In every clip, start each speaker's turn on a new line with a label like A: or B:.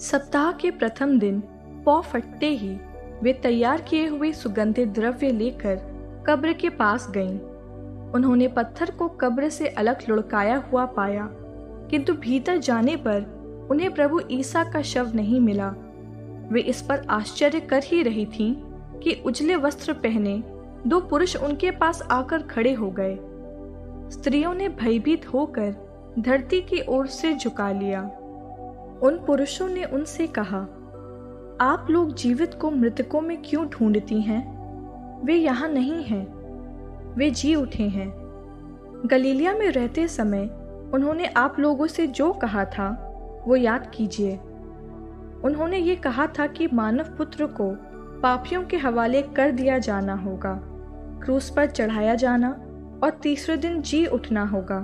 A: सप्ताह के प्रथम दिन पौ फटते ही वे तैयार किए हुए सुगंधित द्रव्य लेकर कब्र के पास गईं। उन्होंने पत्थर को कब्र से अलग लुढ़काया हुआ पाया, किंतु भीतर जाने पर उन्हें प्रभु ईसा का शव नहीं मिला। वे इस पर आश्चर्य कर ही रही थीं कि उजले वस्त्र पहने दो पुरुष उनके पास आकर खड़े हो गए। स्त्रियों ने भयभीत होकर धरती की ओर से झुका लिया। उन पुरुषों ने उनसे कहा, आप लोग जीवित को मृतकों में क्यों ढूंढती हैं? वे यहाँ नहीं हैं। वे जी उठे हैं। गलीलिया में रहते समय उन्होंने आप लोगों से जो कहा था, वो याद कीजिए। उन्होंने ये कहा था कि मानव पुत्र को पापियों के हवाले कर दिया जाना होगा, क्रूस पर चढ़ाया जाना और तीसरे दिन जी उठना होगा।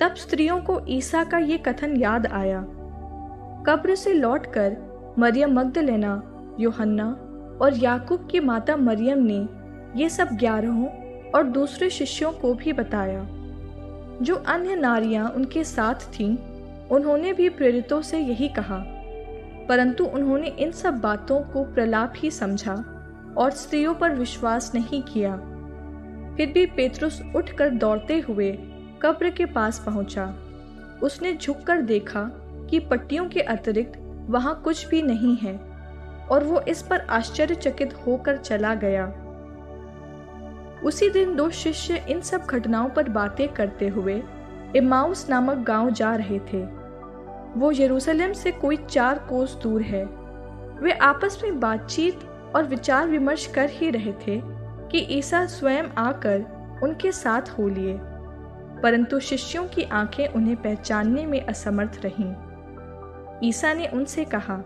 A: तब स्त्रियों को ईसा का ये कथन याद आया। कब्र से लौटकर मरियम मगदलेना, योहन्ना और याकूब की माता मरियम ने ये सब ग्यारहों और दूसरे शिष्यों को भी बताया। जो अन्य नारियाँ उनके साथ थीं, उन्होंने भी प्रेरितों से यही कहा। परंतु उन्होंने इन सब बातों को प्रलाप ही समझा और स्त्रियों पर विश्वास नहीं किया। फिर भी पेतरुस उठकर दौड़ते हुए कब्र के पास पहुँचा। उसने झुककर देखा कि पट्टियों के अतिरिक्त वहाँ कुछ भी नहीं है, और वो इस पर आश्चर्यचकित होकर चला गया। उसी दिन दो शिष्य इन सब घटनाओं पर बातें करते हुए इमाउस नामक गाँव जा रहे थे। वो यरूशलेम से कोई चार कोस दूर है। वे आपस में बातचीत और विचार विमर्श कर ही रहे थे कि ईसा स्वयं आकर उनके साथ हो लिए, परंतु शिष्यों की आँखें उन्हें पहचानने में असमर्थ रहीं। ईसा ने उनसे कहा,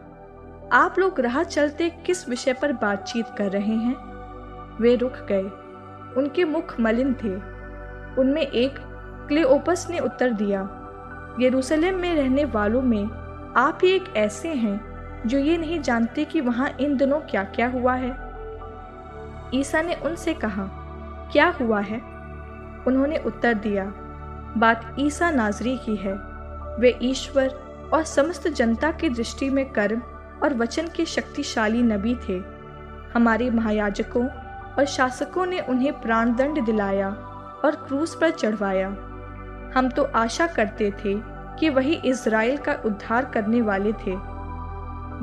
A: आप लोग राह चलते किस विषय पर बातचीत कर रहे हैं? वे रुक गए। उनके मुख मलिन थे। उनमें एक क्लेओपस ने उत्तर दिया, यरूशलेम में रहने वालों में आप ही एक ऐसे हैं जो ये नहीं जानते कि वहाँ इन दिनों क्या क्या हुआ है? ईसा ने उनसे कहा, क्या हुआ है? उन्होंने उत्तर दिया, बात ईसा नाजरी की है। वे ईश्वर और समस्त जनता की दृष्टि में कर्म और वचन के शक्तिशाली नबी थे। हमारे महायाजकों और शासकों ने उन्हें प्राणदंड दिलाया और क्रूस पर चढ़वाया। हम तो आशा करते थे कि वही इज़राइल का उद्धार करने वाले थे।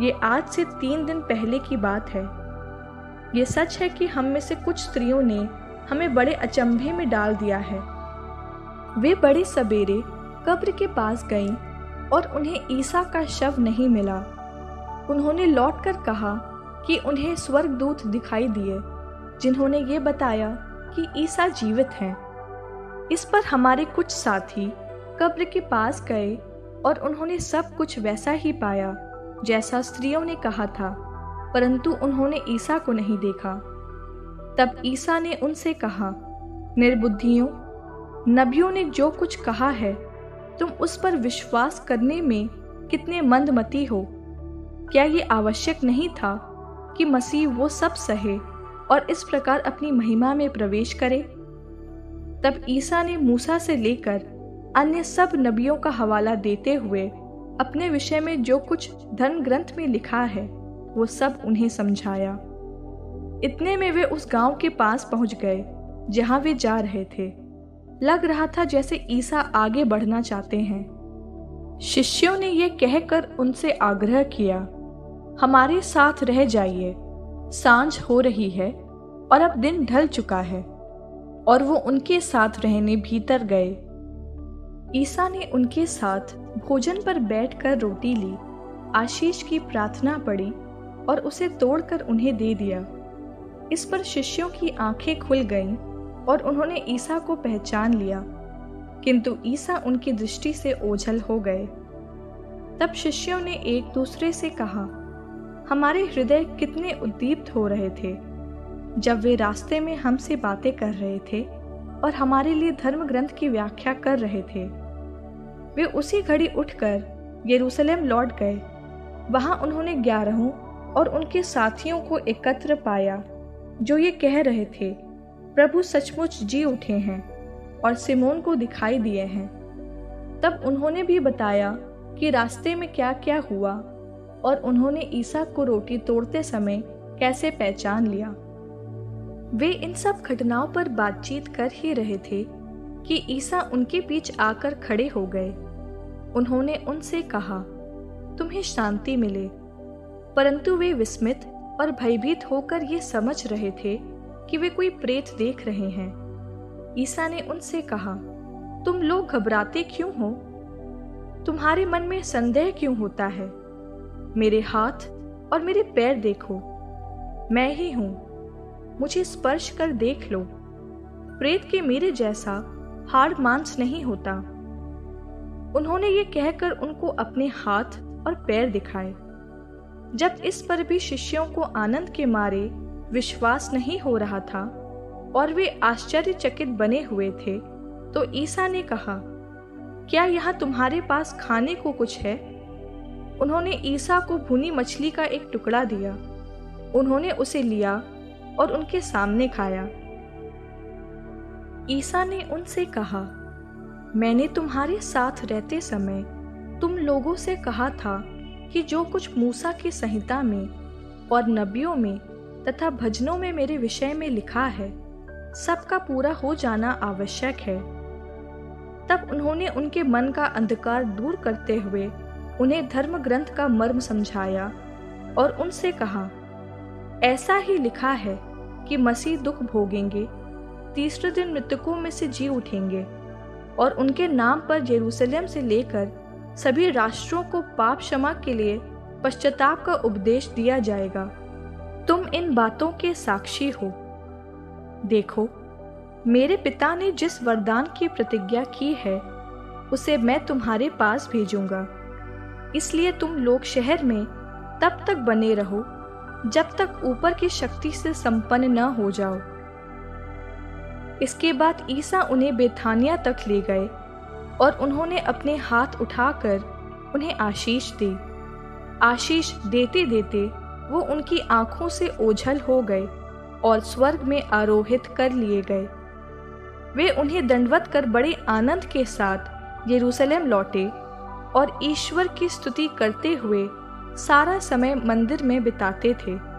A: ये आज से तीन दिन पहले की बात है। ये सच है कि हम में से कुछ स्त्रियों ने हमें बड़े अचंभे में डाल दिया है। वे बड़े सवेरे कब्र के पास गईं और उन्हें ईसा का शव नहीं मिला। उन्होंने लौटकर कहा कि उन्हें स्वर्गदूत दिखाई दिए, जिन्होंने ये बताया कि ईसा जीवित हैं। इस पर हमारे कुछ साथी कब्र के पास गए और उन्होंने सब कुछ वैसा ही पाया, जैसा स्त्रियों ने कहा था, परंतु उन्होंने ईसा को नहीं देखा। तब ईसा ने उनसे कहा, निर्बुद्धियों, नबियों ने जो कुछ कहा है तुम उस पर विश्वास करने में कितने मंदमती हो? क्या ये आवश्यक नहीं था कि मसीह वो सब सहे और इस प्रकार अपनी महिमा में प्रवेश करे? तब ईसा ने मूसा से लेकर अन्य सब नबियों का हवाला देते हुए अपने विषय में जो कुछ धर्म ग्रंथ में लिखा है, वो सब उन्हें समझाया। इतने में वे उस गाँव के पास पहुँच गए, जहाँ वे जा रहे थे। लग रहा था जैसे ईसा आगे बढ़ना चाहते हैं। शिष्यों ने यह कहकर उनसे आग्रह किया, हमारे साथ रह जाइए, साँझ हो रही है और अब दिन ढल चुका है। और वो उनके साथ रहने भीतर गए। ईसा ने उनके साथ भोजन पर बैठकर रोटी ली, आशीष की प्रार्थना पड़ी और उसे तोड़कर उन्हें दे दिया। इस पर शिष्यों की आँखें खुल गईं और उन्होंने ईसा को पहचान लिया। किंतु ईसा उनकी दृष्टि से ओझल हो गए। तब शिष्यों ने एक दूसरे से कहा, हमारे हृदय कितने उद्दीप्त हो रहे थे, जब वे रास्ते में हमसे बातें कर रहे थे और हमारे लिए धर्म ग्रंथ की व्याख्या कर रहे थे। वे उसी घड़ी उठकर यरूशलेम लौट गए। वहाँ उन्होंने ग्यारहों और उनके साथियों को एकत्र पाया, जो ये कह रहे थे प्रभु सचमुच जी उठे हैं और सिमोन को दिखाई दिए हैं। तब उन्होंने भी बताया कि रास्ते में क्या क्या हुआ और उन्होंने ईसा को रोटी तोड़ते समय कैसे पहचान लिया। वे इन सब घटनाओं पर बातचीत कर ही रहे थे कि ईसा उनके बीच आकर खड़े हो गए। उन्होंने उनसे कहा, तुम्हें शांति मिले। परंतु वे विस्मित और भयभीत होकर ये समझ रहे थे कि वे कोई प्रेत देख रहे हैं। ईसा ने उनसे कहा, तुम लोग घबराते क्यों हो? तुम्हारे मन में संदेह क्यों होता है? मेरे हाथ और मेरे पैर देखो। मैं ही हूँ। मुझे स्पर्श कर देख लो। प्रेत के मेरे जैसा हार्ड मांस नहीं होता। उन्होंने ये कहकर उनको अपने हाथ और पैर दिखाए। जब इस पर भी शिष्यों को आनंद के मारे विश्वास नहीं हो रहा था और वे आश्चर्यचकित बने हुए थे। तो ईसा ने कहा, क्या यहाँ तुम्हारे पास खाने को कुछ है? उन्होंने ईसा को भुनी मछली का एक टुकड़ा दिया। उन्होंने उसे लिया और उनके सामने खाया। ईसा ने उनसे कहा, मैंने तुम्हारे साथ रहते समय तुम लोगों से कहा था कि जो कुछ मूसा की संहिता में और नबियों में तथा भजनों में मेरे विषय में लिखा है। सबका पूरा हो जाना आवश्यक है। तब उन्होंने उनके मन का अंधकार दूर करते हुए उन्हें धर्म ग्रंथ का मर्म समझाया और उनसे कहा, ऐसा ही लिखा है कि मसीह दुख भोगेंगे, तीसरे दिन मृतकों में से जी उठेंगे और उनके नाम पर यरूशलेम से लेकर सभी राष्ट्रों को पाप क्षमा के लिए पश्चाताप का उपदेश दिया जाएगा। तुम इन बातों के साक्षी हो। देखो, मेरे पिता ने जिस वरदान की प्रतिज्ञा की है, उसे मैं तुम्हारे पास भेजूँगा। इसलिए तुम लोग शहर में तब तक बने रहो, जब तक ऊपर की शक्ति से संपन्न न हो जाओ। इसके बाद ईसा उन्हें बेथानिया तक ले गए और उन्होंने अपने हाथ उठाकर उन्हें आशीष दी। आशीष देते देते वो उनकी आँखों से ओझल हो गए और स्वर्ग में आरोहित कर लिए गए। वे उन्हें दंडवत कर बड़े आनंद के साथ यरूशलेम लौटे और ईश्वर की स्तुति करते हुए सारा समय मंदिर में बिताते थे।